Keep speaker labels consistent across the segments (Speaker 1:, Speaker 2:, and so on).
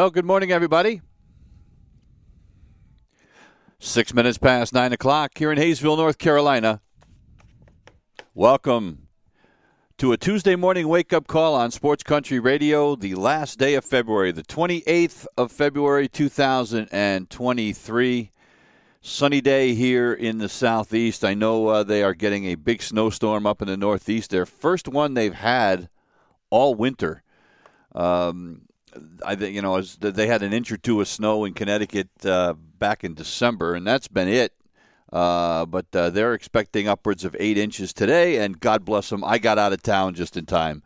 Speaker 1: Well, good morning, everybody. Six minutes past nine o'clock here in Hayesville, North Carolina. Welcome to a Tuesday morning wake up call on Sports Country Radio, the last day of February, the 28th of February, 2023. Sunny day here in the southeast. I know uh, they are getting a big snowstorm up in the northeast. Their first one they've had all winter. Um, I think you know they had an inch or two of snow in Connecticut uh, back in December, and that's been it. Uh, but uh, they're expecting upwards of eight inches today, and God bless them, I got out of town just in time.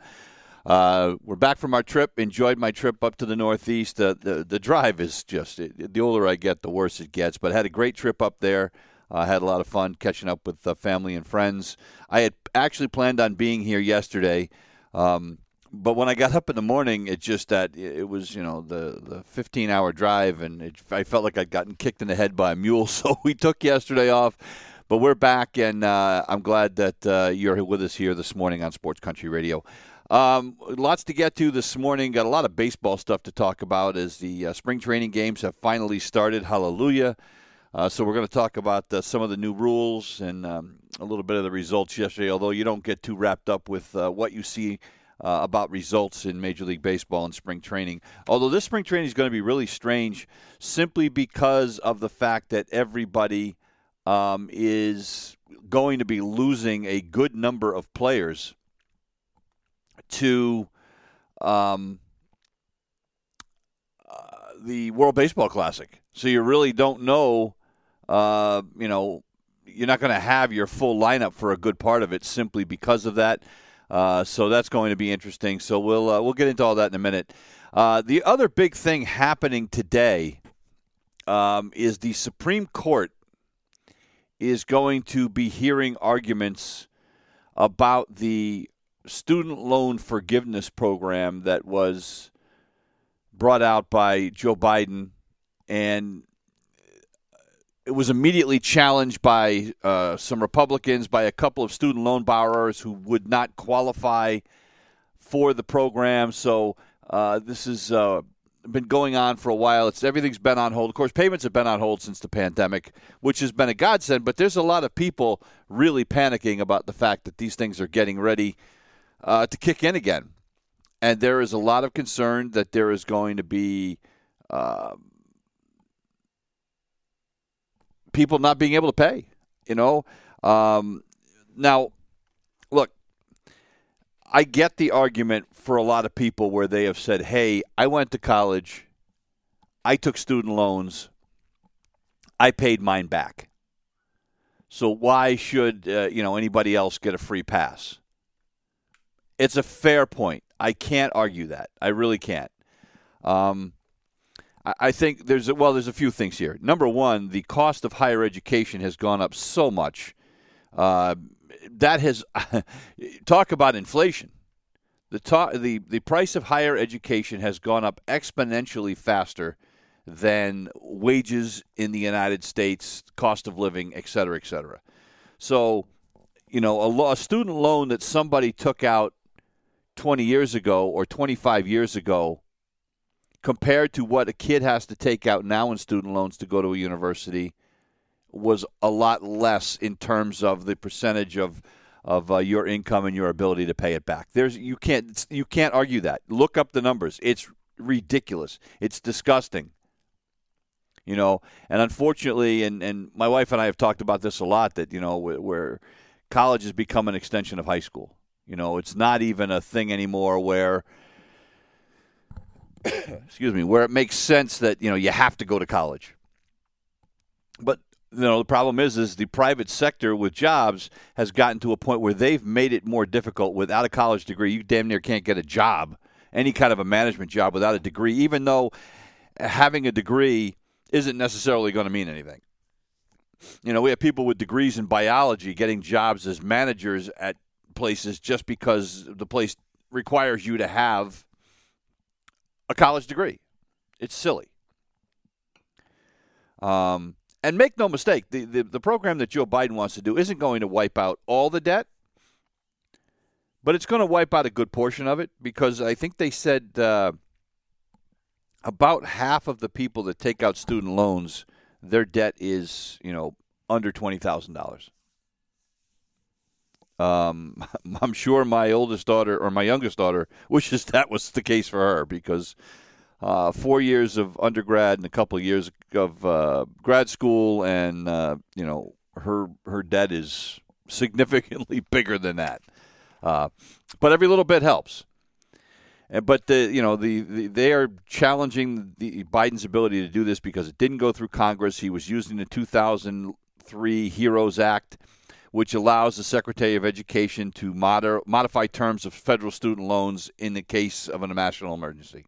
Speaker 1: Uh, we're back from our trip. Enjoyed my trip up to the Northeast. the the drive is just the older I get, the worse it gets. But I had a great trip up there. I had a lot of fun catching up with uh, family and friends. I had actually planned on being here yesterday. Um, but when I got up in the morning, it just that it was you know the the 15 hour drive, and it, I felt like I'd gotten kicked in the head by a mule. So we took yesterday off, but we're back, and uh, I'm glad that uh, you're with us here this morning on Sports Country Radio. Um, lots to get to this morning. Got a lot of baseball stuff to talk about as the uh, spring training games have finally started. Hallelujah. Uh, so we're going to talk about uh, some of the new rules and um, a little bit of the results yesterday. Although you don't get too wrapped up with uh, what you see uh, about results in Major League Baseball and spring training. Although this spring training is going to be really strange simply because of the fact that everybody um, is going to be losing a good number of players to um, uh, the World Baseball Classic. So you really don't know, uh, you know, you're not going to have your full lineup for a good part of it simply because of that. Uh, so that's going to be interesting. So we'll uh, we'll get into all that in a minute. Uh, the other big thing happening today um, is the Supreme Court is going to be hearing arguments about the student loan forgiveness program that was brought out by Joe Biden and it was immediately challenged by uh, some Republicans, by a couple of student loan borrowers who would not qualify for the program. So uh, this has uh, been going on for a while. It's everything's been on hold. Of course, payments have been on hold since the pandemic, which has been a godsend. But there's a lot of people really panicking about the fact that these things are getting ready uh, to kick in again, and there is a lot of concern that there is going to be. Uh, people not being able to pay. You know, um, now look, I get the argument for a lot of people where they have said, "Hey, I went to college, I took student loans, I paid mine back." So why should uh, you know anybody else get a free pass? It's a fair point. I can't argue that. I really can't. Um, I think there's a, well, there's a few things here. Number one, the cost of higher education has gone up so much. Uh, that has talk about inflation. The, ta- the the price of higher education has gone up exponentially faster than wages in the United States, cost of living, et cetera, et cetera. So, you know, a, a student loan that somebody took out 20 years ago or 25 years ago compared to what a kid has to take out now in student loans to go to a university was a lot less in terms of the percentage of of uh, your income and your ability to pay it back. There's you can't you can't argue that. Look up the numbers. It's ridiculous. It's disgusting. You know, and unfortunately, and and my wife and I have talked about this a lot. That you know, where, where college has become an extension of high school. You know, it's not even a thing anymore where excuse me, where it makes sense that you know you have to go to college. but you know the problem is is the private sector with jobs has gotten to a point where they've made it more difficult without a college degree you damn near can't get a job any kind of a management job without a degree even though having a degree isn't necessarily going to mean anything you know we have people with degrees in biology getting jobs as managers at places just because the place requires you to have a college degree it's silly um, and make no mistake, the, the, the program that Joe Biden wants to do isn't going to wipe out all the debt, but it's going to wipe out a good portion of it because I think they said uh, about half of the people that take out student loans, their debt is, you know, under $20,000. Um, I'm sure my oldest daughter or my youngest daughter wishes that was the case for her because uh, four years of undergrad and a couple of years of uh, grad school, and uh, you know her her debt is significantly bigger than that. Uh, but every little bit helps. And, but the you know the, the, they are challenging the Biden's ability to do this because it didn't go through Congress. He was using the 2003 HEROES Act, which allows the Secretary of Education to moder- modify terms of federal student loans in the case of a national emergency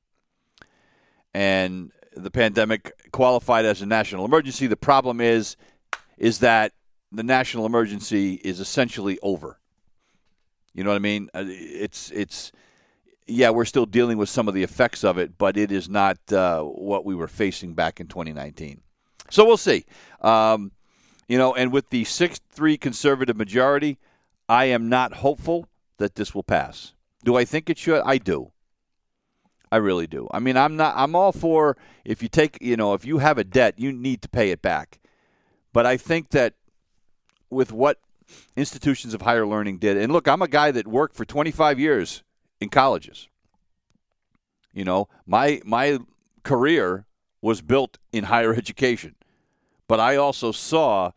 Speaker 1: and the pandemic qualified as a national emergency. The problem is, is that the national emergency is essentially over. You know what I mean? Uh, it's it's yeah, we're still dealing with some of the effects of it, but it is not uh, what we were facing back in 2019. So we'll see. Um, you know, and with the six-three conservative majority, I am not hopeful that this will pass. Do I think it should? I do. I really do. I mean, I'm not. I'm all for if you take, you know, if you have a debt, you need to pay it back. But I think that with what institutions of higher learning did, and look, I'm a guy that worked for 25 years in colleges. You know, my my career was built in higher education, but I also saw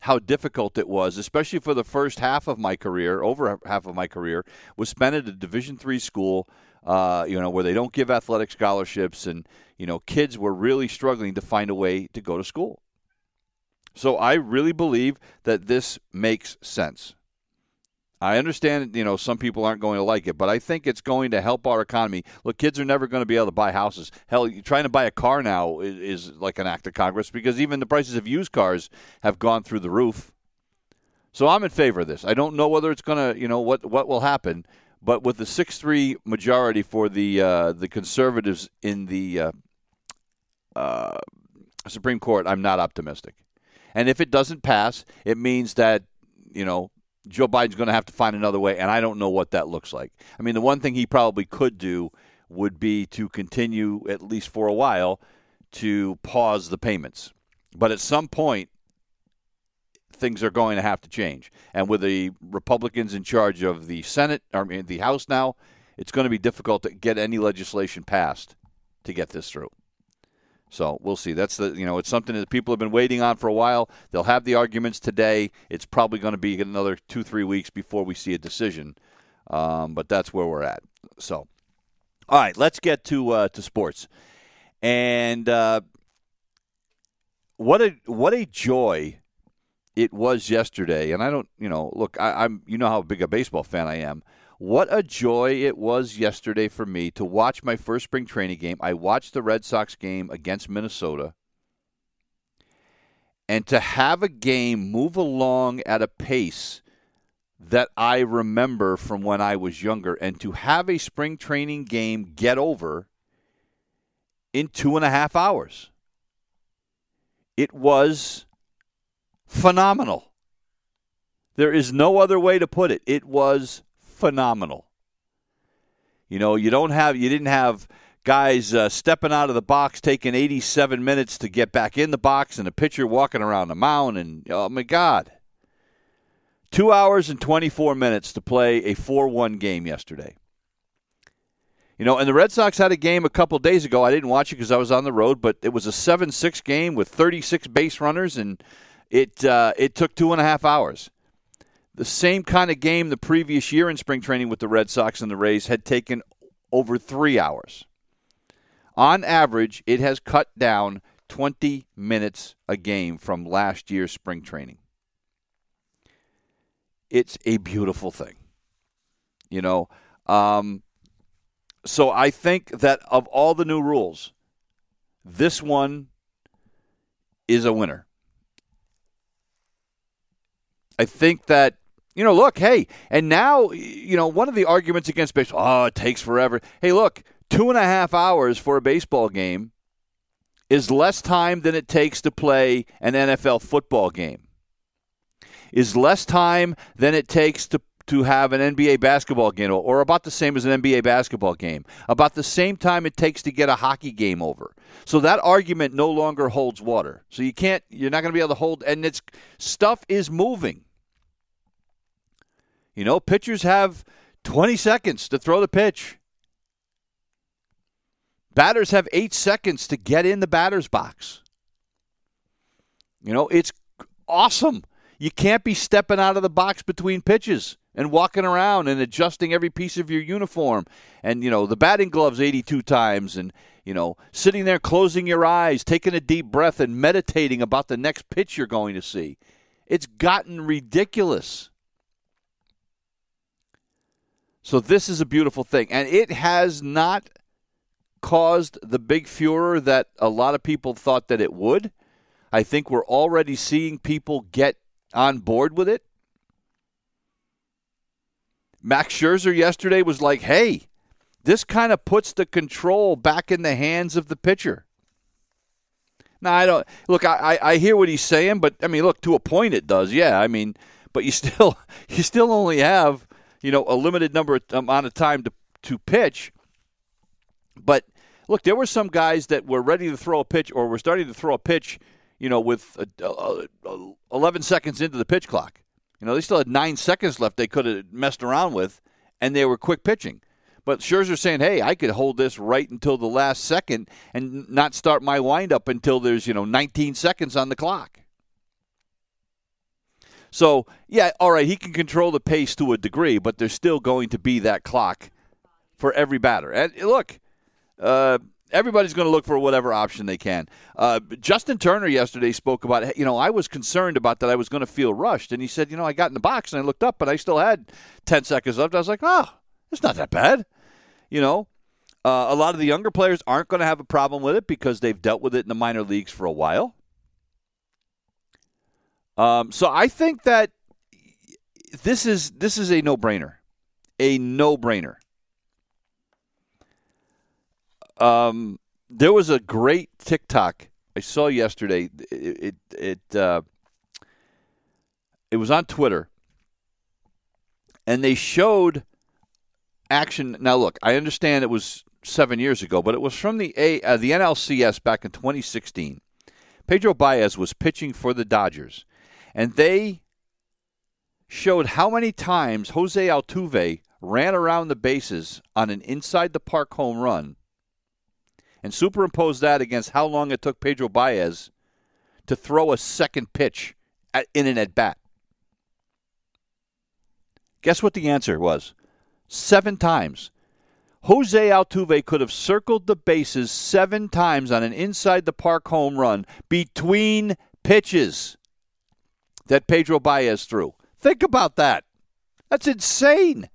Speaker 1: how difficult it was, especially for the first half of my career, over half of my career, was spent at a Division three school uh, you know, where they don't give athletic scholarships, and you know, kids were really struggling to find a way to go to school. So I really believe that this makes sense. I understand, you know, some people aren't going to like it, but I think it's going to help our economy. Look, kids are never going to be able to buy houses. Hell, trying to buy a car now is, is like an act of Congress because even the prices of used cars have gone through the roof. So I'm in favor of this. I don't know whether it's going to, you know, what what will happen, but with the six-three majority for the uh, the conservatives in the uh, uh, Supreme Court, I'm not optimistic. And if it doesn't pass, it means that you know Joe Biden's going to have to find another way, and I don't know what that looks like. I mean, the one thing he probably could do would be to continue, at least for a while, to pause the payments. But at some point, things are going to have to change. And with the Republicans in charge of the Senate, mean the House now, it's going to be difficult to get any legislation passed to get this through. So we'll see. That's the you know it's something that people have been waiting on for a while. They'll have the arguments today. It's probably going to be another two three weeks before we see a decision. Um, but that's where we're at. So, all right, let's get to uh, to sports. And uh, what a what a joy it was yesterday, and I don't, you know, look, I, am you know how big a baseball fan I am. What a joy it was yesterday for me to watch my first spring training game. I watched the Red Sox game against Minnesota. And to have a game move along at a pace that I remember from when I was younger, and to have a spring training game get over in two and a half hours. It was phenomenal. There is no other way to put it. It was phenomenal. You know, you don't have you didn't have guys uh, stepping out of the box taking 87 minutes to get back in the box and a pitcher walking around the mound and oh my god. 2 hours and 24 minutes to play a 4-1 game yesterday. You know, and the Red Sox had a game a couple days ago. I didn't watch it because I was on the road, but it was a 7 6 game with 36 base runners and it uh, it took two and a half hours. The same kind of game the previous year in spring training with the Red Sox and the Rays had taken over three hours. On average, it has cut down 20 minutes a game from last year's spring training. It's a beautiful thing. You know, um, so I think that of all the new rules, this one is a winner. I think that you know, look, hey, and now you know one of the arguments against baseball. Oh, it takes forever. Hey, look, two and a half hours for a baseball game is less time than it takes to play an NFL football game. Is less time than it takes to to have an NBA basketball game, or about the same as an NBA basketball game, about the same time it takes to get a hockey game over. So that argument no longer holds water. So you can't, you're not going to be able to hold, and it's stuff is moving. You know, pitchers have 20 seconds to throw the pitch. Batters have eight seconds to get in the batter's box. You know, it's awesome. You can't be stepping out of the box between pitches and walking around and adjusting every piece of your uniform and you know the batting gloves 82 times and you know sitting there closing your eyes taking a deep breath and meditating about the next pitch you're going to see it's gotten ridiculous so this is a beautiful thing and it has not caused the big furor that a lot of people thought that it would i think we're already seeing people get on board with it Max Scherzer yesterday was like, hey, this kind of puts the control back in the hands of the pitcher. Now I don't look. I, I hear what he's saying, but I mean, look to a point it does. Yeah, I mean, but you still you still only have you know a limited number of, um, amount of time to to pitch. But look, there were some guys that were ready to throw a pitch or were starting to throw a pitch, you know, with a, a, a 11 seconds into the pitch clock. You know, they still had nine seconds left they could have messed around with, and they were quick pitching. But Scherzer saying, hey, I could hold this right until the last second and not start my windup until there's, you know, 19 seconds on the clock. So, yeah, all right, he can control the pace to a degree, but there's still going to be that clock for every batter. And look, uh, everybody's going to look for whatever option they can. Uh, Justin Turner yesterday spoke about, you know, I was concerned about that I was going to feel rushed. And he said, you know, I got in the box and I looked up, but I still had 10 seconds left. I was like, oh, it's not that bad. You know, uh, a lot of the younger players aren't going to have a problem with it because they've dealt with it in the minor leagues for a while. Um, so I think that this is this is a no brainer, a no brainer. Um, there was a great TikTok I saw yesterday. It it it, uh, it was on Twitter, and they showed action. Now, look, I understand it was seven years ago, but it was from the A uh, the NLCS back in 2016. Pedro Baez was pitching for the Dodgers, and they showed how many times Jose Altuve ran around the bases on an inside the park home run and superimposed that against how long it took Pedro Baez to throw a second pitch at, in an at bat. Guess what the answer was? Seven times. Jose Altuve could have circled the bases seven times on an inside the park home run between pitches that Pedro Baez threw. Think about that. That's insane.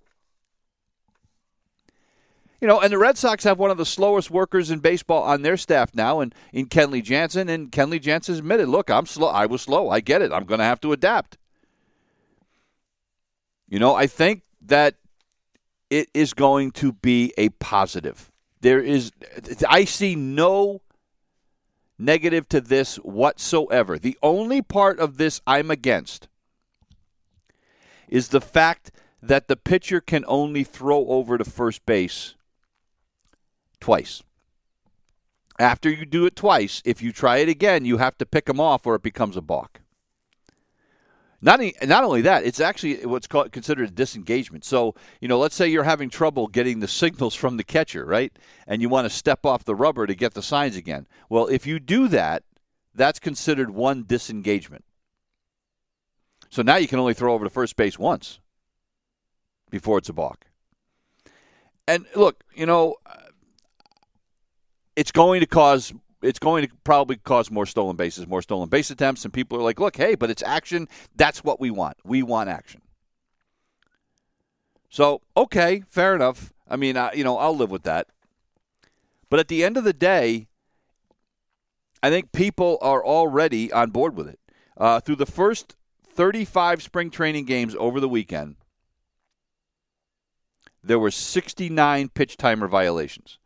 Speaker 1: You know, and the Red Sox have one of the slowest workers in baseball on their staff now, and in Kenley Jansen. And Kenley Jansen admitted, "Look, I'm slow. I was slow. I get it. I'm going to have to adapt." You know, I think that it is going to be a positive. There is, I see no negative to this whatsoever. The only part of this I'm against is the fact that the pitcher can only throw over to first base twice. After you do it twice, if you try it again, you have to pick them off or it becomes a balk. Not, not only that, it's actually what's called considered disengagement. So, you know, let's say you're having trouble getting the signals from the catcher, right? And you want to step off the rubber to get the signs again. Well, if you do that, that's considered one disengagement. So now you can only throw over to first base once before it's a balk. And look, you know, uh, it's going to cause it's going to probably cause more stolen bases, more stolen base attempts, and people are like, look, hey, but it's action. That's what we want. We want action. So, okay, fair enough. I mean, I, you know, I'll live with that. But at the end of the day, I think people are already on board with it. Uh, through the first 35 spring training games over the weekend, there were 69 pitch timer violations.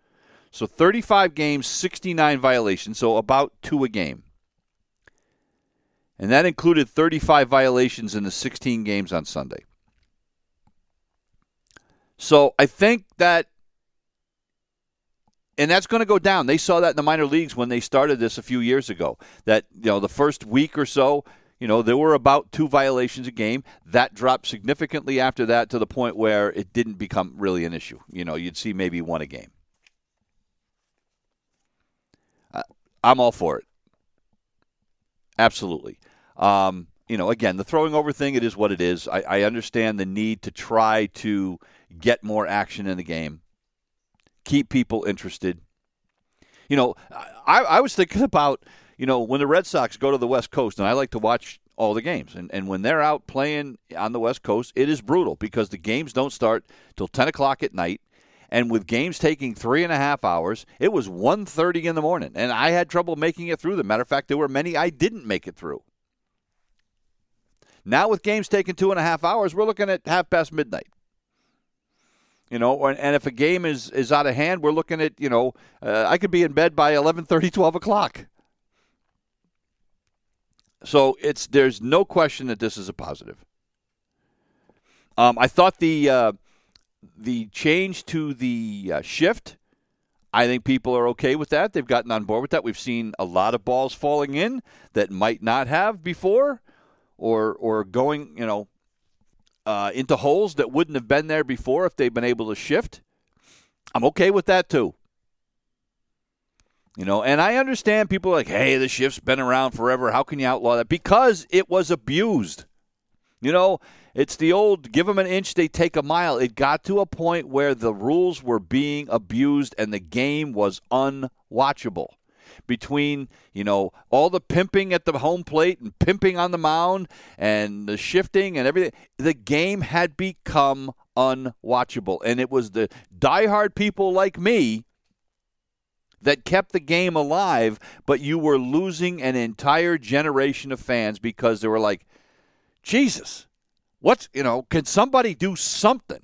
Speaker 1: So 35 games, 69 violations, so about two a game. And that included 35 violations in the 16 games on Sunday. So I think that, and that's going to go down. They saw that in the minor leagues when they started this a few years ago. That, you know, the first week or so, you know, there were about two violations a game. That dropped significantly after that to the point where it didn't become really an issue. You know, you'd see maybe one a game. I'm all for it. Absolutely. Um, you know, again, the throwing over thing, it is what it is. I, I understand the need to try to get more action in the game, keep people interested. You know, I, I was thinking about, you know, when the Red Sox go to the West Coast, and I like to watch all the games. And, and when they're out playing on the West Coast, it is brutal because the games don't start till 10 o'clock at night and with games taking three and a half hours, it was 1.30 in the morning, and I had trouble making it through them. Matter of fact, there were many I didn't make it through. Now with games taking two and a half hours, we're looking at half past midnight. You know, and if a game is, is out of hand, we're looking at, you know, uh, I could be in bed by 11.30, 12 o'clock. So it's there's no question that this is a positive. Um, I thought the uh, the change to the uh, shift, I think people are okay with that. They've gotten on board with that. We've seen a lot of balls falling in that might not have before, or or going, you know, uh, into holes that wouldn't have been there before if they've been able to shift. I'm okay with that too. You know, and I understand people like, hey, the shift's been around forever. How can you outlaw that? Because it was abused. You know, it's the old give them an inch, they take a mile. It got to a point where the rules were being abused and the game was unwatchable. Between, you know, all the pimping at the home plate and pimping on the mound and the shifting and everything, the game had become unwatchable. And it was the diehard people like me that kept the game alive, but you were losing an entire generation of fans because they were like, Jesus, What's, you know, can somebody do something?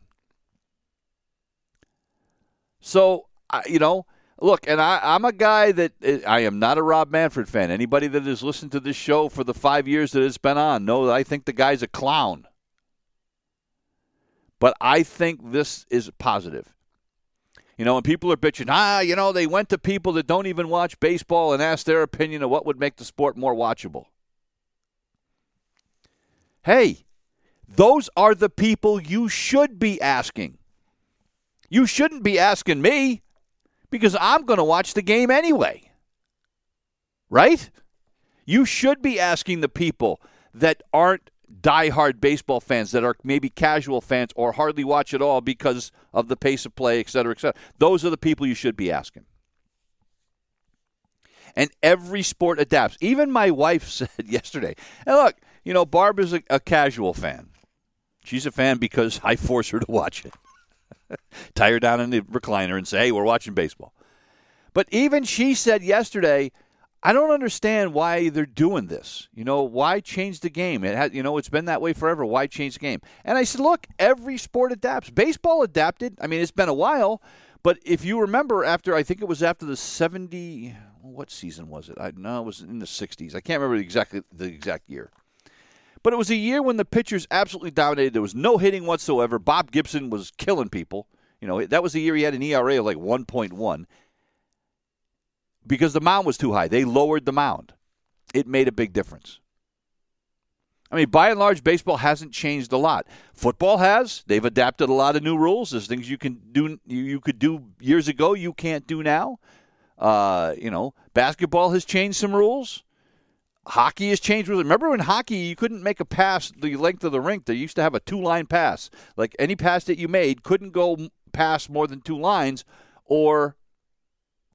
Speaker 1: So, you know, look, and I, I'm a guy that eh, I am not a Rob Manfred fan. Anybody that has listened to this show for the five years that it's been on know that I think the guy's a clown. But I think this is positive. You know, and people are bitching, ah, you know, they went to people that don't even watch baseball and asked their opinion of what would make the sport more watchable. Hey, those are the people you should be asking. You shouldn't be asking me because I'm going to watch the game anyway. Right? You should be asking the people that aren't diehard baseball fans, that are maybe casual fans or hardly watch at all because of the pace of play, et cetera, et cetera. Those are the people you should be asking. And every sport adapts. Even my wife said yesterday, look, you know, Barb is a, a casual fan. She's a fan because I force her to watch it. Tie her down in the recliner and say, hey, we're watching baseball. But even she said yesterday, I don't understand why they're doing this. You know, why change the game? It had, you know, it's been that way forever. Why change the game? And I said, look, every sport adapts. Baseball adapted. I mean, it's been a while, but if you remember, after I think it was after the seventy, what season was it? I know it was in the '60s. I can't remember exactly the exact year. But it was a year when the pitchers absolutely dominated. There was no hitting whatsoever. Bob Gibson was killing people. You know, that was the year he had an ERA of like 1.1 because the mound was too high. They lowered the mound. It made a big difference. I mean, by and large, baseball hasn't changed a lot. Football has. They've adapted a lot of new rules. There's things you can do you could do years ago you can't do now. Uh, you know, basketball has changed some rules. Hockey has changed. With remember when hockey you couldn't make a pass the length of the rink? They used to have a two-line pass. Like any pass that you made couldn't go past more than two lines, or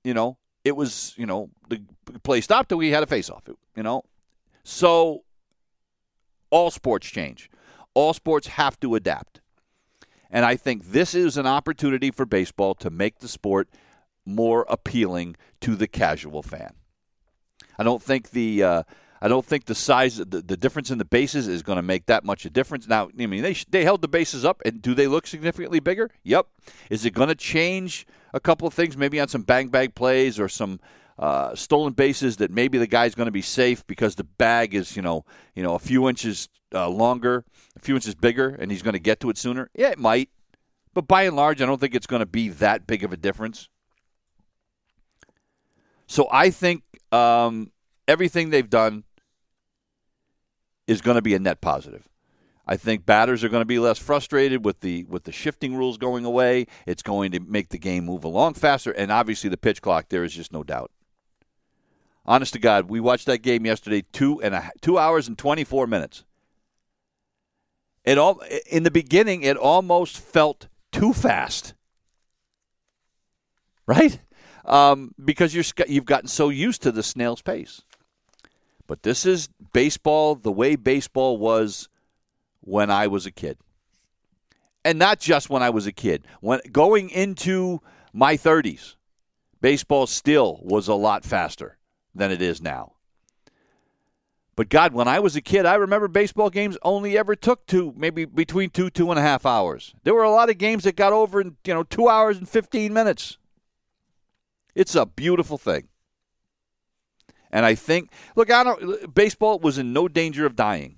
Speaker 1: you know it was you know the play stopped and we had a face off. You know, so all sports change. All sports have to adapt. And I think this is an opportunity for baseball to make the sport more appealing to the casual fan. I don't think the uh, I don't think the size the, the difference in the bases is going to make that much a difference. Now, I mean they they held the bases up and do they look significantly bigger? Yep. Is it going to change a couple of things maybe on some bang bang plays or some uh, stolen bases that maybe the guy's going to be safe because the bag is you know you know a few inches uh, longer, a few inches bigger, and he's going to get to it sooner. Yeah, it might, but by and large, I don't think it's going to be that big of a difference. So I think um, everything they've done is going to be a net positive. I think batters are going to be less frustrated with the with the shifting rules going away. It's going to make the game move along faster, and obviously the pitch clock. There is just no doubt. Honest to God, we watched that game yesterday two and a, two hours and twenty four minutes. It all in the beginning, it almost felt too fast, right? Um, because you're you've gotten so used to the snail's pace. But this is baseball the way baseball was when I was a kid. And not just when I was a kid. When going into my 30s, baseball still was a lot faster than it is now. But God, when I was a kid, I remember baseball games only ever took two, maybe between two, two and a half hours. There were a lot of games that got over in, you know, two hours and 15 minutes. It's a beautiful thing. And I think, look, I don't, baseball was in no danger of dying,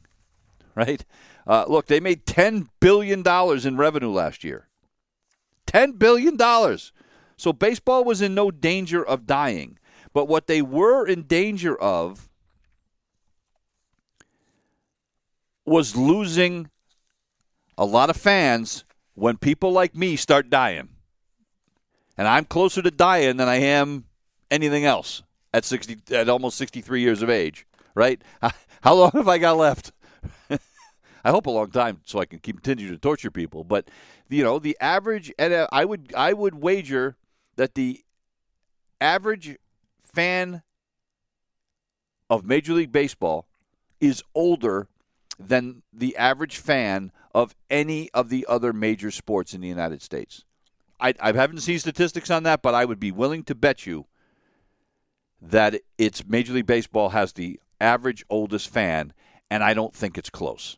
Speaker 1: right? Uh, look, they made $10 billion in revenue last year. $10 billion. So baseball was in no danger of dying. But what they were in danger of was losing a lot of fans when people like me start dying. And I'm closer to dying than I am anything else at 60 at almost 63 years of age, right? How long have I got left? I hope a long time so I can continue to torture people. But you know, the average, and I would I would wager that the average fan of Major League Baseball is older than the average fan of any of the other major sports in the United States. I, I haven't seen statistics on that, but I would be willing to bet you that it's Major League Baseball has the average oldest fan, and I don't think it's close.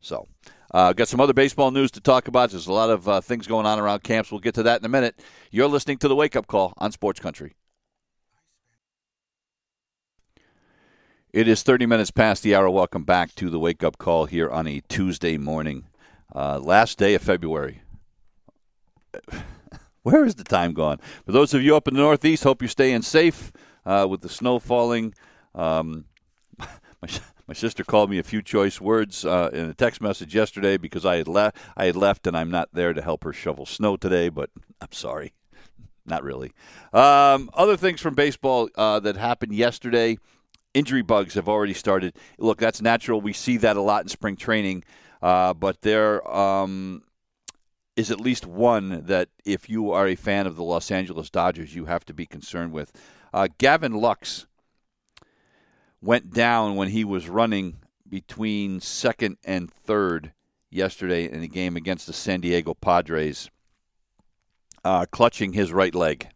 Speaker 1: So, uh, got some other baseball news to talk about. There's a lot of uh, things going on around camps. We'll get to that in a minute. You're listening to the Wake Up Call on Sports Country. It is 30 minutes past the hour. Welcome back to the Wake Up Call here on a Tuesday morning, uh, last day of February. Where is the time gone? For those of you up in the Northeast, hope you're staying safe uh, with the snow falling. Um, my, my sister called me a few choice words uh, in a text message yesterday because I had left. I had left, and I'm not there to help her shovel snow today. But I'm sorry, not really. Um, other things from baseball uh, that happened yesterday. Injury bugs have already started. Look, that's natural. We see that a lot in spring training, uh, but there um, is at least one that, if you are a fan of the Los Angeles Dodgers, you have to be concerned with. Uh, Gavin Lux went down when he was running between second and third yesterday in a game against the San Diego Padres, uh, clutching his right leg.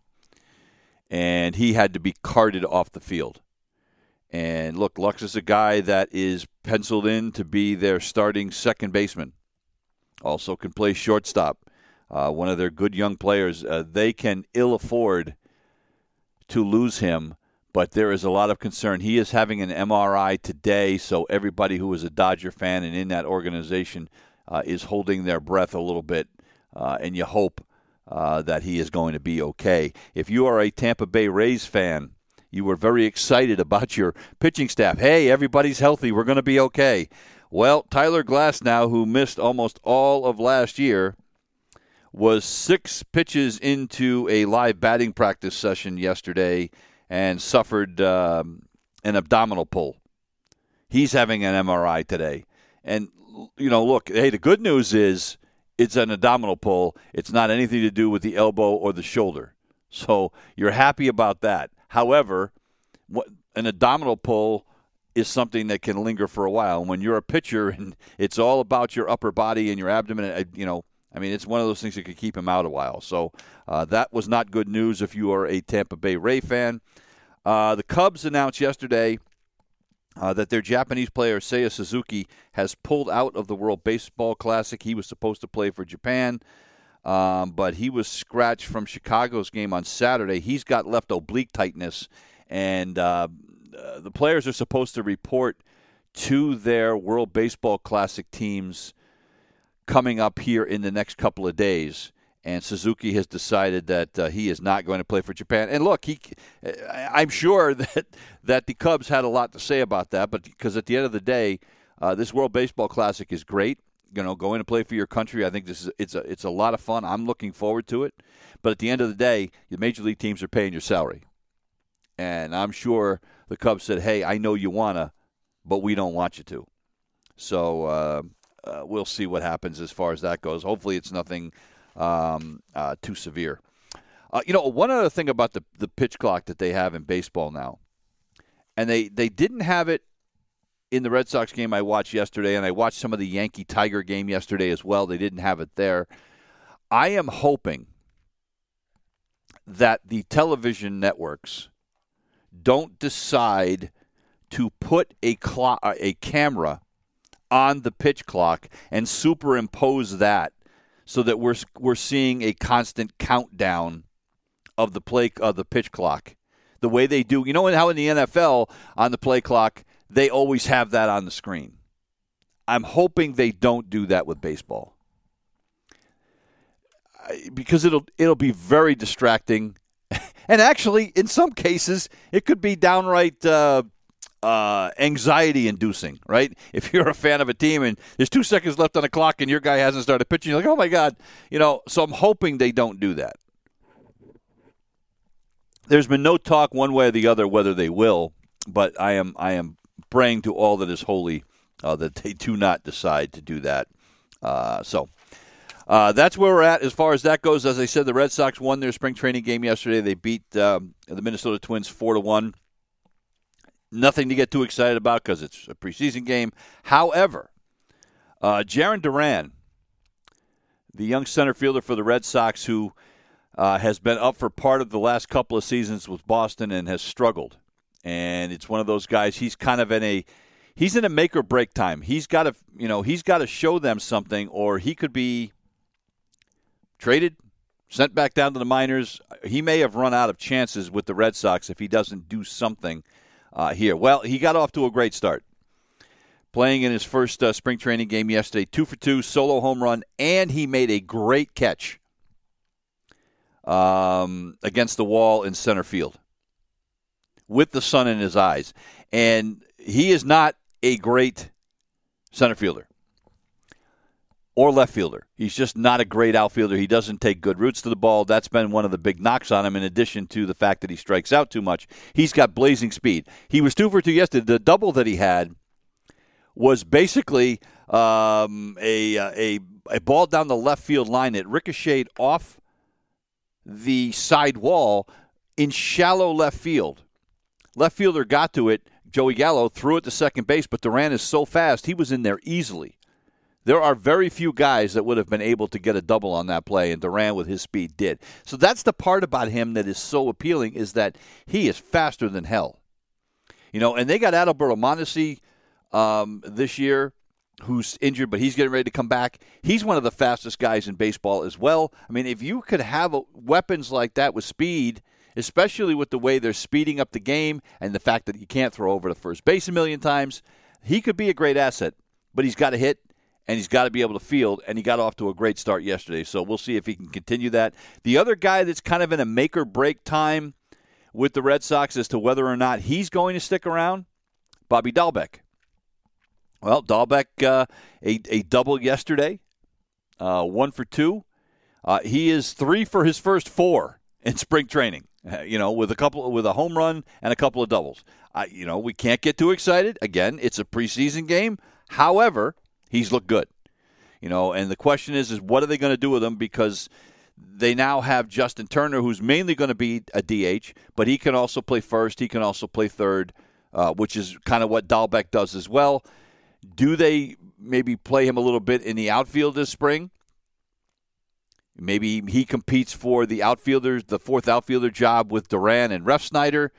Speaker 1: And he had to be carted off the field. And look, Lux is a guy that is penciled in to be their starting second baseman. Also can play shortstop. Uh, one of their good young players. Uh, they can ill afford to lose him but there is a lot of concern. He is having an MRI today, so everybody who is a Dodger fan and in that organization uh, is holding their breath a little bit, uh, and you hope uh, that he is going to be okay. If you are a Tampa Bay Rays fan, you were very excited about your pitching staff. Hey, everybody's healthy. We're going to be okay. Well, Tyler Glasnow, who missed almost all of last year, was six pitches into a live batting practice session yesterday and suffered um, an abdominal pull. He's having an MRI today. And, you know, look, hey, the good news is it's an abdominal pull. It's not anything to do with the elbow or the shoulder. So you're happy about that. However, what, an abdominal pull is something that can linger for a while. And when you're a pitcher and it's all about your upper body and your abdomen, uh, you know, I mean, it's one of those things that could keep him out a while. So uh, that was not good news if you are a Tampa Bay Ray fan. Uh, the Cubs announced yesterday uh, that their Japanese player Seiya Suzuki has pulled out of the World Baseball Classic. He was supposed to play for Japan, um, but he was scratched from Chicago's game on Saturday. He's got left oblique tightness, and uh, uh, the players are supposed to report to their World Baseball Classic teams coming up here in the next couple of days. And Suzuki has decided that uh, he is not going to play for Japan. And look, he, I'm sure that that the Cubs had a lot to say about that, but because at the end of the day, uh, this World Baseball Classic is great. You know, going to play for your country. I think this is it's a it's a lot of fun. I'm looking forward to it. But at the end of the day, the major league teams are paying your salary, and I'm sure the Cubs said, "Hey, I know you wanna, but we don't want you to." So uh, uh, we'll see what happens as far as that goes. Hopefully, it's nothing um, uh, too severe. Uh, you know, one other thing about the the pitch clock that they have in baseball now, and they they didn't have it in the Red Sox game I watched yesterday, and I watched some of the Yankee Tiger game yesterday as well. They didn't have it there. I am hoping that the television networks don't decide to put a clock, uh, a camera on the pitch clock and superimpose that so that we're we're seeing a constant countdown of the play of the pitch clock. The way they do you know how in the NFL on the play clock they always have that on the screen. I'm hoping they don't do that with baseball. Because it'll it'll be very distracting and actually, in some cases, it could be downright uh, uh, anxiety inducing, right? If you're a fan of a team and there's two seconds left on the clock and your guy hasn't started pitching, you're like, oh my God. You know, so I'm hoping they don't do that. There's been no talk one way or the other whether they will, but I am I am praying to all that is holy uh, that they do not decide to do that. Uh, so uh, that's where we're at as far as that goes. As I said, the Red Sox won their spring training game yesterday. They beat um, the Minnesota Twins four to one. Nothing to get too excited about because it's a preseason game. However, uh, Jarren Duran, the young center fielder for the Red Sox, who uh, has been up for part of the last couple of seasons with Boston and has struggled, and it's one of those guys. He's kind of in a he's in a make or break time. He's got to you know he's got to show them something, or he could be traded, sent back down to the minors. He may have run out of chances with the Red Sox if he doesn't do something uh, here. Well, he got off to a great start. Playing in his first uh, spring training game yesterday, two for two, solo home run, and he made a great catch um, against the wall in center field with the sun in his eyes. And he is not a great center fielder or left fielder. He's just not a great outfielder. He doesn't take good routes to the ball. That's been one of the big knocks on him, in addition to the fact that he strikes out too much. He's got blazing speed. He was two for two yesterday. The double that he had was basically um, a, a, a ball down the left field line. It ricocheted off the side wall in shallow left field. Left fielder got to it. Joey Gallo threw it to second base, but Duran is so fast, he was in there easily. There are very few guys that would have been able to get a double on that play, and Duran with his speed did. So that's the part about him that is so appealing is that he is faster than hell. You know, and they got Adalberto Mondesi um, this year, who's injured, but he's getting ready to come back. He's one of the fastest guys in baseball as well. I mean, if you could have a, weapons like that with speed, especially with the way they're speeding up the game and the fact that you can't throw over the first base a million times, he could be a great asset. But he's got to hit and he's got to be able to field, and he got off to a great start yesterday. So we'll see if he can continue that. The other guy that's kind of in a make or break time with the Red Sox as to whether or not he's going to stick around, Bobby Dalbec. Well, Dalbec, uh, a, a double yesterday, uh, one for two. Uh, he is three for his first four in spring training. You know, with a couple, with a home run and a couple of doubles. you know, we can't get too excited. Again, it's a preseason game. However, he's looked good. You know, and the question is, is what are they going to do with him? Because they now have Justin Turner, who's mainly going to be a DH, but he can also play first. He can also play third, uh, which is kind of what Dalbec does as well. Do they maybe play him a little bit in the outfield this spring? Maybe he competes for the outfielders, the fourth outfielder job with Duran and Refsnyder.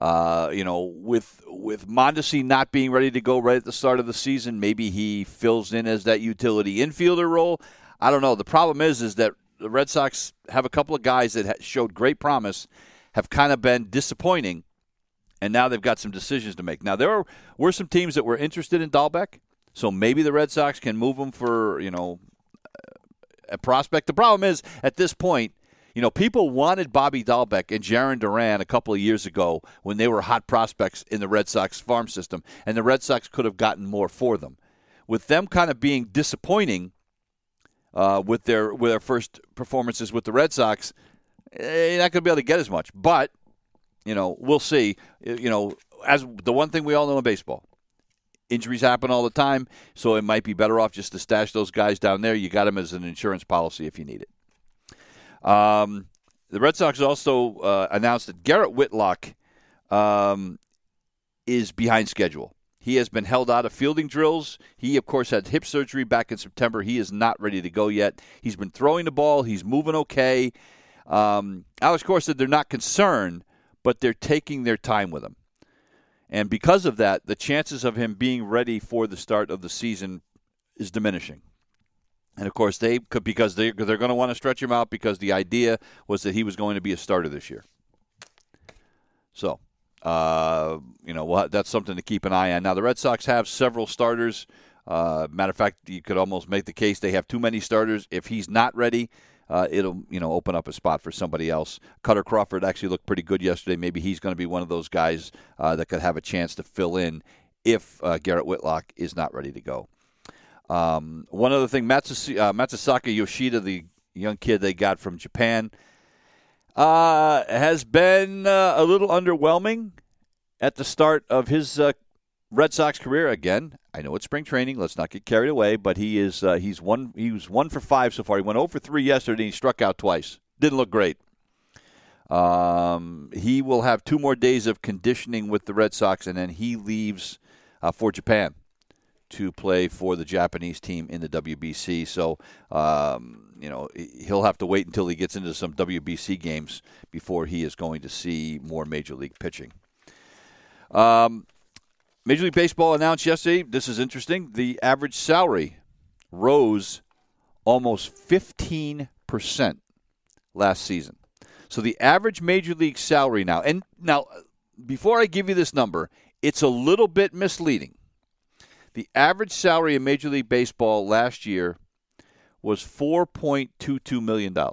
Speaker 1: Uh, you know, with with Mondesi not being ready to go right at the start of the season, maybe he fills in as that utility infielder role. I don't know. The problem is, is that the Red Sox have a couple of guys that showed great promise, have kind of been disappointing, and now they've got some decisions to make. Now there are, were some teams that were interested in Dalbec, so maybe the Red Sox can move him for you know a prospect. The problem is at this point you know, people wanted Bobby Dalbec and Jarren Duran a couple of years ago when they were hot prospects in the Red Sox farm system, and the Red Sox could have gotten more for them. With them kind of being disappointing uh, with their with their first performances with the Red Sox, eh, you're not going to be able to get as much. But you know, we'll see. You know, as the one thing we all know in baseball, injuries happen all the time, so it might be better off just to stash those guys down there. You got them as an insurance policy if you need it. Um, the Red Sox also uh, announced that Garrett Whitlock um, is behind schedule. He has been held out of fielding drills. He, of course, had hip surgery back in September. He is not ready to go yet. He's been throwing the ball. He's moving okay. Um, Alex Cora said they're not concerned, but they're taking their time with him. And because of that, the chances of him being ready for the start of the season is diminishing. And of course, they could because they they're going to want to stretch him out because the idea was that he was going to be a starter this year. So, uh, you know, well, that's something to keep an eye on. Now, the Red Sox have several starters. Uh, matter of fact, you could almost make the case they have too many starters. If he's not ready, uh, it'll you know open up a spot for somebody else. Kutter Crawford actually looked pretty good yesterday. Maybe he's going to be one of those guys uh, that could have a chance to fill in if uh, Garrett Whitlock is not ready to go. Um, one other thing, Matsus- uh, Matsusaka Yoshida, the young kid they got from Japan, uh, has been uh, a little underwhelming at the start of his uh, Red Sox career. Again, I know it's spring training. Let's not get carried away. But he is uh, he's one he was one for five so far. He went over three yesterday. and He struck out twice. Didn't look great. Um, he will have two more days of conditioning with the Red Sox, and then he leaves uh, for Japan to play for the Japanese team in the WBC. So, um, you know, he'll have to wait until he gets into some WBC games before he is going to see more Major League pitching. Um, Major League Baseball announced yesterday, this is interesting, the average salary rose almost 15% last season. So the average Major League salary now, and now, before I give you this number, it's a little bit misleading the average salary in Major League Baseball last year was $4.22 million. A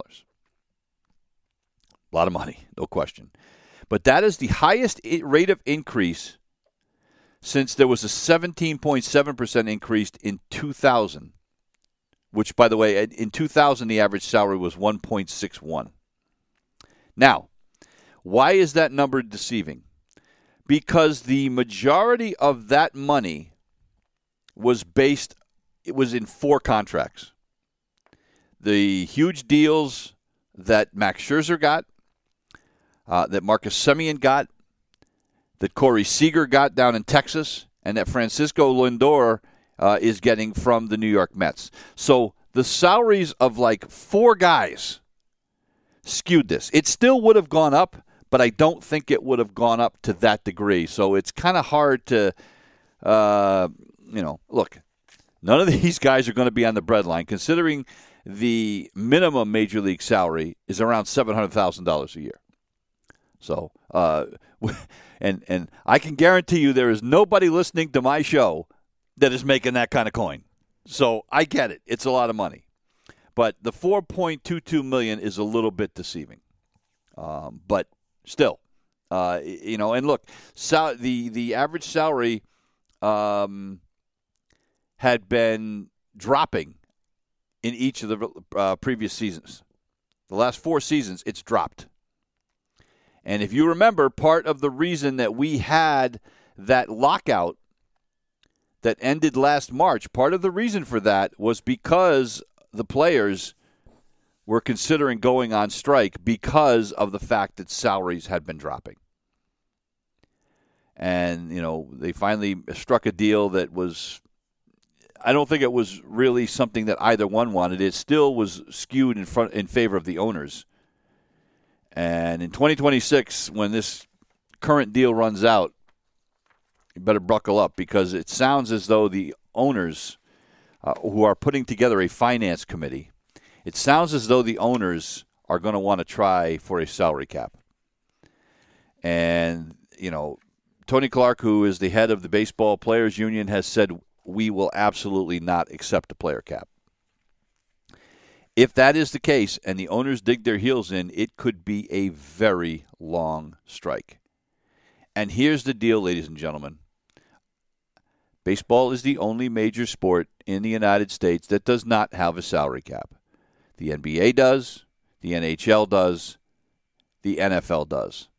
Speaker 1: lot of money, no question. But that is the highest rate of increase since there was a 17.7% increase in 2000, which, by the way, in 2000, the average salary was 1.61. Now, why is that number deceiving? Because the majority of that money was based it was in four contracts. The huge deals that Max Scherzer got, uh, that Marcus Semien got, that Corey Seager got down in Texas, and that Francisco Lindor uh, is getting from the New York Mets. So the salaries of like four guys skewed this. It still would have gone up, but I don't think it would have gone up to that degree. So it's kind of hard to uh, you know, look, none of these guys are going to be on the breadline, considering the minimum major league salary is around seven hundred thousand dollars a year. So, uh, and and I can guarantee you there is nobody listening to my show that is making that kind of coin. So I get it; it's a lot of money, but the four point two two million is a little bit deceiving. Um, but still, uh, you know, and look, sal- the the average salary. Um, had been dropping in each of the uh, previous seasons. The last four seasons, it's dropped. And if you remember, part of the reason that we had that lockout that ended last March, part of the reason for that was because the players were considering going on strike because of the fact that salaries had been dropping. And, you know, they finally struck a deal that was I don't think it was really something that either one wanted. It still was skewed in front in favor of the owners. And in 2026 when this current deal runs out, you better buckle up because it sounds as though the owners uh, who are putting together a finance committee, it sounds as though the owners are going to want to try for a salary cap. And, you know, Tony Clark, who is the head of the Baseball Players Union, has said we will absolutely not accept a player cap. If that is the case and the owners dig their heels in, it could be a very long strike. And here's the deal, ladies and gentlemen. Baseball is the only major sport in the United States that does not have a salary cap. The NBA does, the NHL does, the NFL does.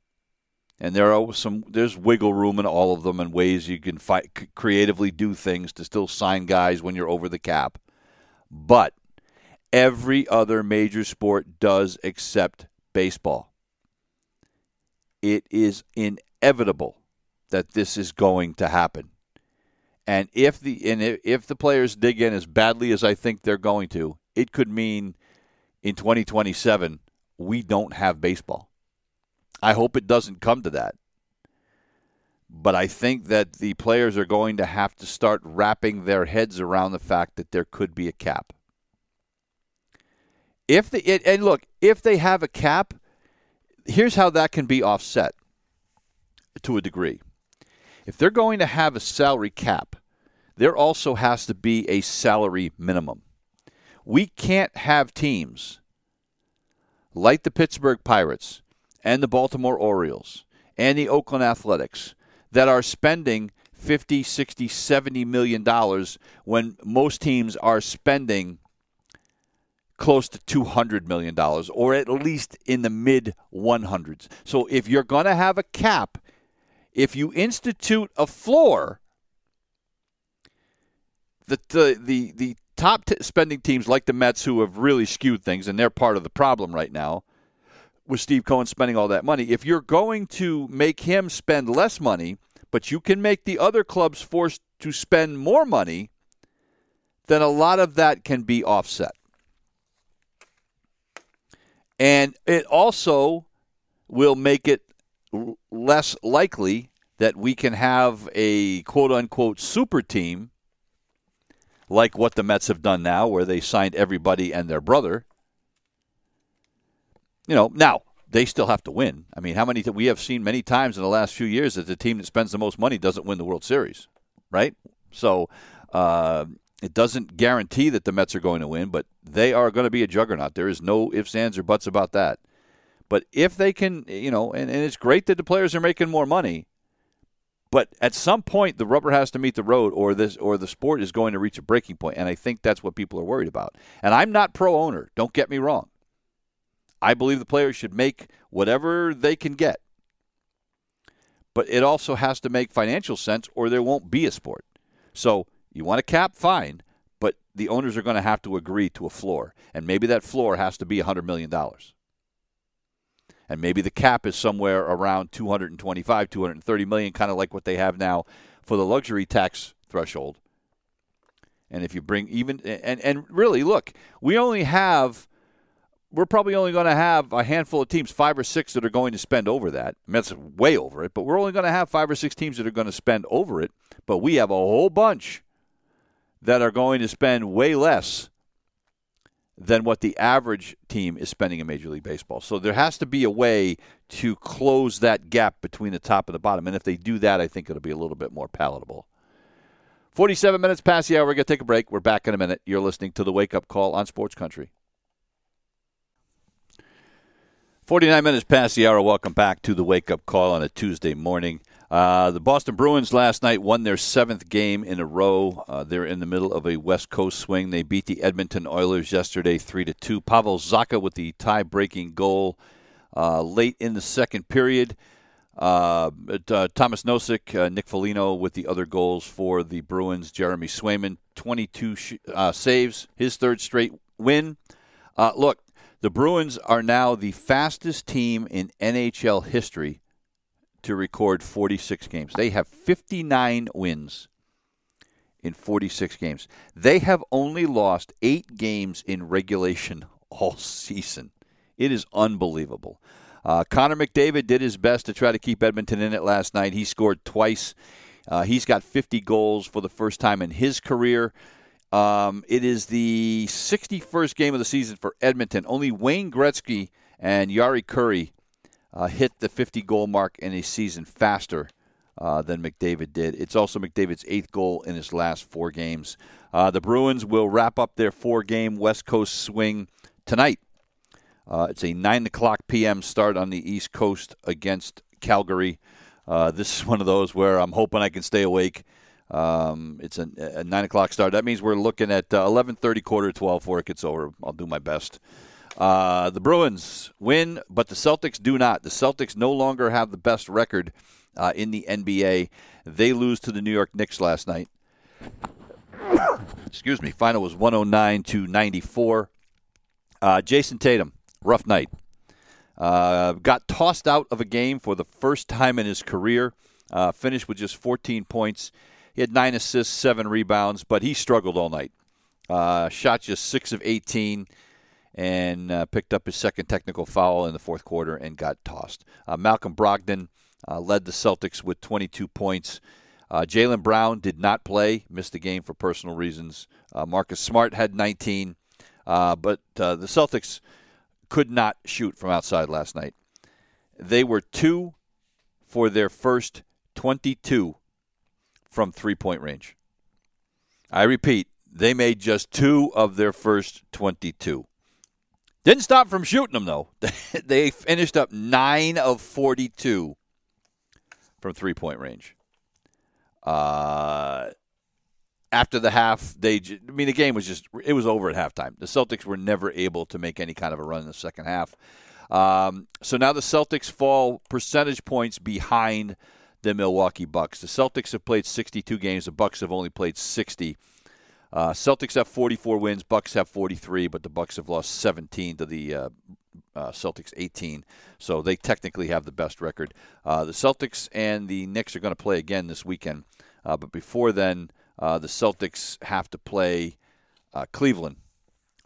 Speaker 1: And there are some there's wiggle room in all of them and ways you can fight, creatively do things to still sign guys when you're over the cap. But every other major sport does except baseball. It is inevitable that this is going to happen. And if the and if the players dig in as badly as I think they're going to, it could mean in 2027 we don't have baseball. I hope it doesn't come to that. But I think that the players are going to have to start wrapping their heads around the fact that there could be a cap. If the it, and look, if they have a cap, here's how that can be offset to a degree. If they're going to have a salary cap, there also has to be a salary minimum. We can't have teams like the Pittsburgh Pirates and the Baltimore Orioles and the Oakland Athletics that are spending 50, 60, 70 million dollars when most teams are spending close to 200 million dollars or at least in the mid 100s. So if you're going to have a cap, if you institute a floor, the the the, the top t- spending teams like the Mets who have really skewed things and they're part of the problem right now with Steve Cohen spending all that money. If you're going to make him spend less money, but you can make the other clubs forced to spend more money, then a lot of that can be offset. And it also will make it less likely that we can have a quote unquote super team like what the Mets have done now, where they signed everybody and their brother you know, now they still have to win. I mean, how many we have seen many times in the last few years that the team that spends the most money doesn't win the World Series, right? So uh, it doesn't guarantee that the Mets are going to win, but they are going to be a juggernaut. There is no ifs, ands, or buts about that. But if they can, you know, and, and it's great that the players are making more money, but at some point the rubber has to meet the road, or this, or the sport is going to reach a breaking point, and I think that's what people are worried about. And I'm not pro owner. Don't get me wrong. I believe the players should make whatever they can get. But it also has to make financial sense or there won't be a sport. So you want a cap, fine, but the owners are going to have to agree to a floor. And maybe that floor has to be $100 million. And maybe the cap is somewhere around 225, 230 million, kind of like what they have now for the luxury tax threshold. And if you bring even and and really look, we only have we're probably only going to have a handful of teams, five or six, that are going to spend over that. I mean, that's way over it, but we're only going to have five or six teams that are going to spend over it. But we have a whole bunch that are going to spend way less than what the average team is spending in Major League Baseball. So there has to be a way to close that gap between the top and the bottom. And if they do that, I think it'll be a little bit more palatable. 47 minutes past the hour. We're going to take a break. We're back in a minute. You're listening to the Wake Up Call on Sports Country. 49 minutes past the hour. Welcome back to the wake up call on a Tuesday morning. Uh, the Boston Bruins last night won their seventh game in a row. Uh, they're in the middle of a West Coast swing. They beat the Edmonton Oilers yesterday, three to two. Pavel Zacha with the tie-breaking goal uh, late in the second period. Uh, uh, Tomas Nosek, uh, Nick Foligno with the other goals for the Bruins. Jeremy Swayman, 22 sh- saves, his third straight win. Look, the Bruins are now the fastest team in NHL history to record 46 games. They have 59 wins in 46 games. They have only lost eight games in regulation all season. It is unbelievable. Uh, Connor McDavid did his best to try to keep Edmonton in it last night. He scored twice. Uh, he's got 50 goals for the first time in his career. Um, it is the 61st game of the season for Edmonton. Only Wayne Gretzky and Jari Kurri uh, hit the 50 goal mark in a season faster uh, than McDavid did. It's also McDavid's eighth goal in his last four games. Uh, the Bruins will wrap up their four game West Coast swing tonight. Uh, it's a 9 o'clock p.m. start on the East Coast against Calgary. Uh, this is one of those where I'm hoping I can stay awake. Um, it's a, a, 9 o'clock start. That means we're looking at 11.30, uh, quarter 12 before it gets over. I'll do my best. Uh, the Bruins win, but the Celtics do not. The Celtics no longer have the best record uh, in the NBA. They lose to the New York Knicks last night. Excuse me. Final was 109 to 94. Uh, Jayson Tatum, rough night. Uh, got tossed out of a game for the first time in his career. Uh, finished with just 14 points. He had nine assists, seven rebounds, but he struggled all night. Uh, shot just six of 18 and uh, picked up his second technical foul in the fourth quarter and got tossed. Uh, Malcolm Brogdon uh, led the Celtics with 22 points. Uh, Jaylen Brown did not play, missed the game for personal reasons. Uh, Marcus Smart had 19, uh, but the Celtics could not shoot from outside last night. They were two for their first 22 from three point range. I repeat, they made just two of their first 22. Didn't stop from shooting them, though. they finished up 9 of 42 from three point range. Uh, after the half, they I mean the game was just it was over at halftime. The Celtics were never able to make any kind of a run in the second half. Um, so now the Celtics fall percentage points behind the Milwaukee Bucks. The Celtics have played 62 games. The Bucks have only played 60. Uh, Celtics have 44 wins. Bucks have 43, but the Bucks have lost 17 to the uh, uh, Celtics 18, so they technically have the best record. Uh, the Celtics and the Knicks are going to play again this weekend, uh, but before then, uh, the Celtics have to play Cleveland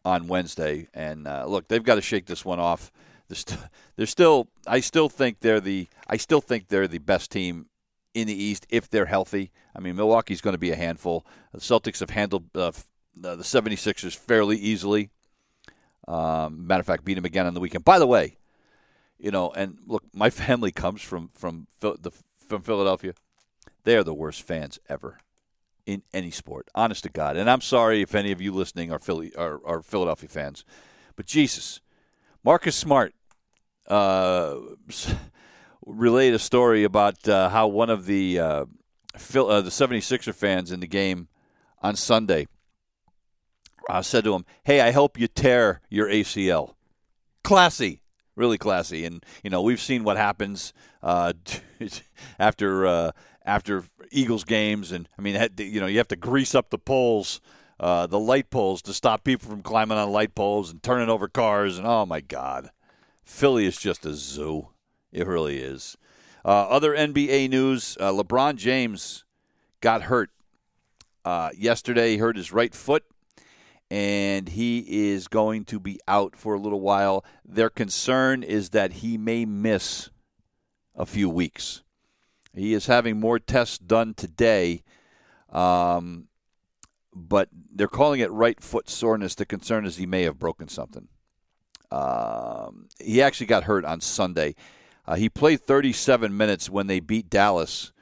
Speaker 1: on Wednesday. And look, they've got to shake this one off. They're, st- they're still, I still think they're the, I still think they're the best team in the East if they're healthy. I mean, Milwaukee's going to be a handful. The Celtics have handled the 76ers fairly easily. Um, matter of fact, beat them again on the weekend. By the way, you know, and look, my family comes from from the from Philadelphia. They are the worst fans ever in any sport. Honest to God, and I'm sorry if any of you listening are Philly are, are Philadelphia fans, but Jesus, Marcus Smart uh, relayed a story about uh, how one of the uh, Phil, uh, the 76er fans in the game on Sunday uh, said to him, "Hey, I hope you tear your ACL." Classy, really classy, and you know we've seen what happens uh, after after Eagles games, and I mean you know you have to grease up the poles. Uh, the light poles to stop people from climbing on light poles and turning over cars. And oh my God, Philly is just a zoo. It really is. Uh, other NBA news: uh, LeBron James got hurt uh, yesterday. He hurt his right foot and he is going to be out for a little while. Their concern is that he may miss a few weeks. He is having more tests done today, um, but they're calling it right foot soreness. The concern is he may have broken something. Um, he actually got hurt on Sunday. Uh, he played 37 minutes when they beat Dallas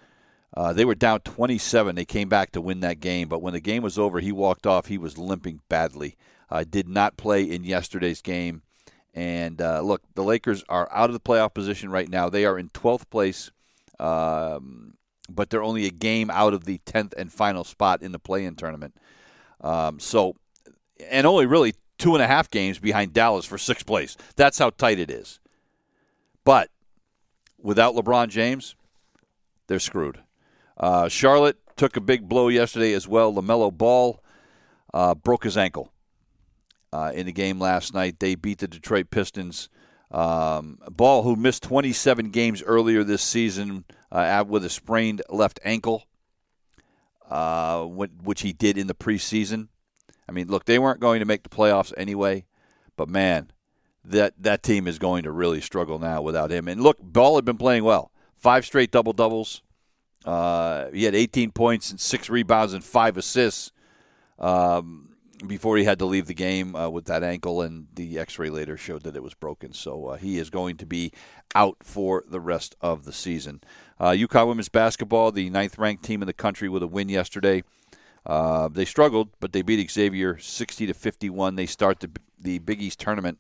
Speaker 1: uh, they were down 27. They came back to win that game, but when the game was over, he walked off. He was limping badly. Uh, did not play in yesterday's game. And uh, look, the Lakers are out of the playoff position right now. They are in 12th place, um, but they're only a game out of the 10th and final spot in the play-in tournament. Um, so, and only really two and a half games behind Dallas for sixth place. That's how tight it is. But without LeBron James, they're screwed. Uh, Charlotte took a big blow yesterday as well. LaMelo Ball uh, broke his ankle uh, in the game last night. They beat the Detroit Pistons. Um, Ball, who missed 27 games earlier this season uh, with a sprained left ankle, uh, which he did in the preseason. I mean, look, they weren't going to make the playoffs anyway, but man, that that team is going to really struggle now without him. And look, Ball had been playing well, five straight double doubles. Uh, he had 18 points and six rebounds and five assists um, before he had to leave the game uh, with that ankle, and the X-ray later showed that it was broken. So uh, he is going to be out for the rest of the season. Uh, UConn women's basketball, the ninth-ranked team in the country, with a win yesterday. Uh, they struggled, but they beat Xavier 60 to 51. They start the the Big East tournament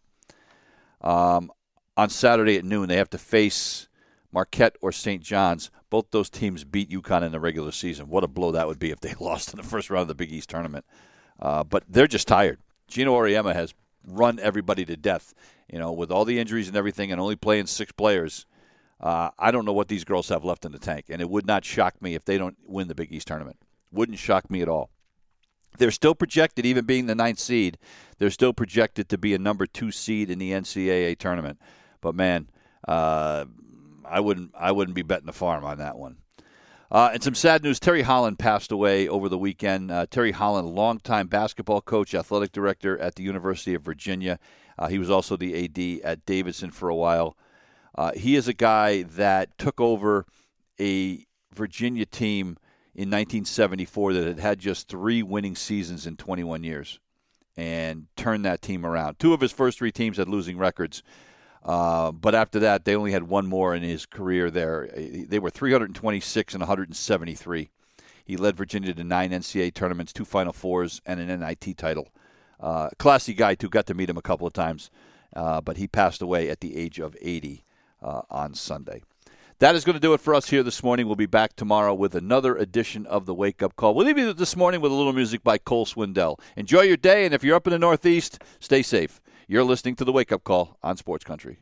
Speaker 1: um, on Saturday at noon. They have to face Marquette or St. John's. Both those teams beat UConn in the regular season. What a blow that would be if they lost in the first round of the Big East tournament. Uh, but they're just tired. Geno Auriemma has run everybody to death. You know, with all the injuries and everything, and only playing six players. Uh, I don't know what these girls have left in the tank, and it would not shock me if they don't win the Big East tournament. Wouldn't shock me at all. They're still projected, even being the ninth seed, they're still projected to be a number two seed in the NCAA tournament. But man, uh, I wouldn't I wouldn't be betting the farm on that one. Uh, and some sad news: Terry Holland passed away over the weekend. Uh, Terry Holland, longtime basketball coach, athletic director at the University of Virginia. Uh, he was also the AD at Davidson for a while. Uh, he is a guy that took over a Virginia team in 1974 that had had just three winning seasons in 21 years and turned that team around. Two of his first three teams had losing records. Uh, but after that, they only had one more in his career there. They were 326 and 173. He led Virginia to nine NCAA tournaments, two Final Fours, and an NIT title. Uh, classy guy, too. Got to meet him a couple of times. Uh, but he passed away at the age of 80 uh, on Sunday. That is going to do it for us here this morning. We'll be back tomorrow with another edition of the Wake Up Call. We'll leave you this morning with a little music by Cole Swindell. Enjoy your day, and if you're up in the Northeast, stay safe. You're listening to the Wake Up Call on Sports Country.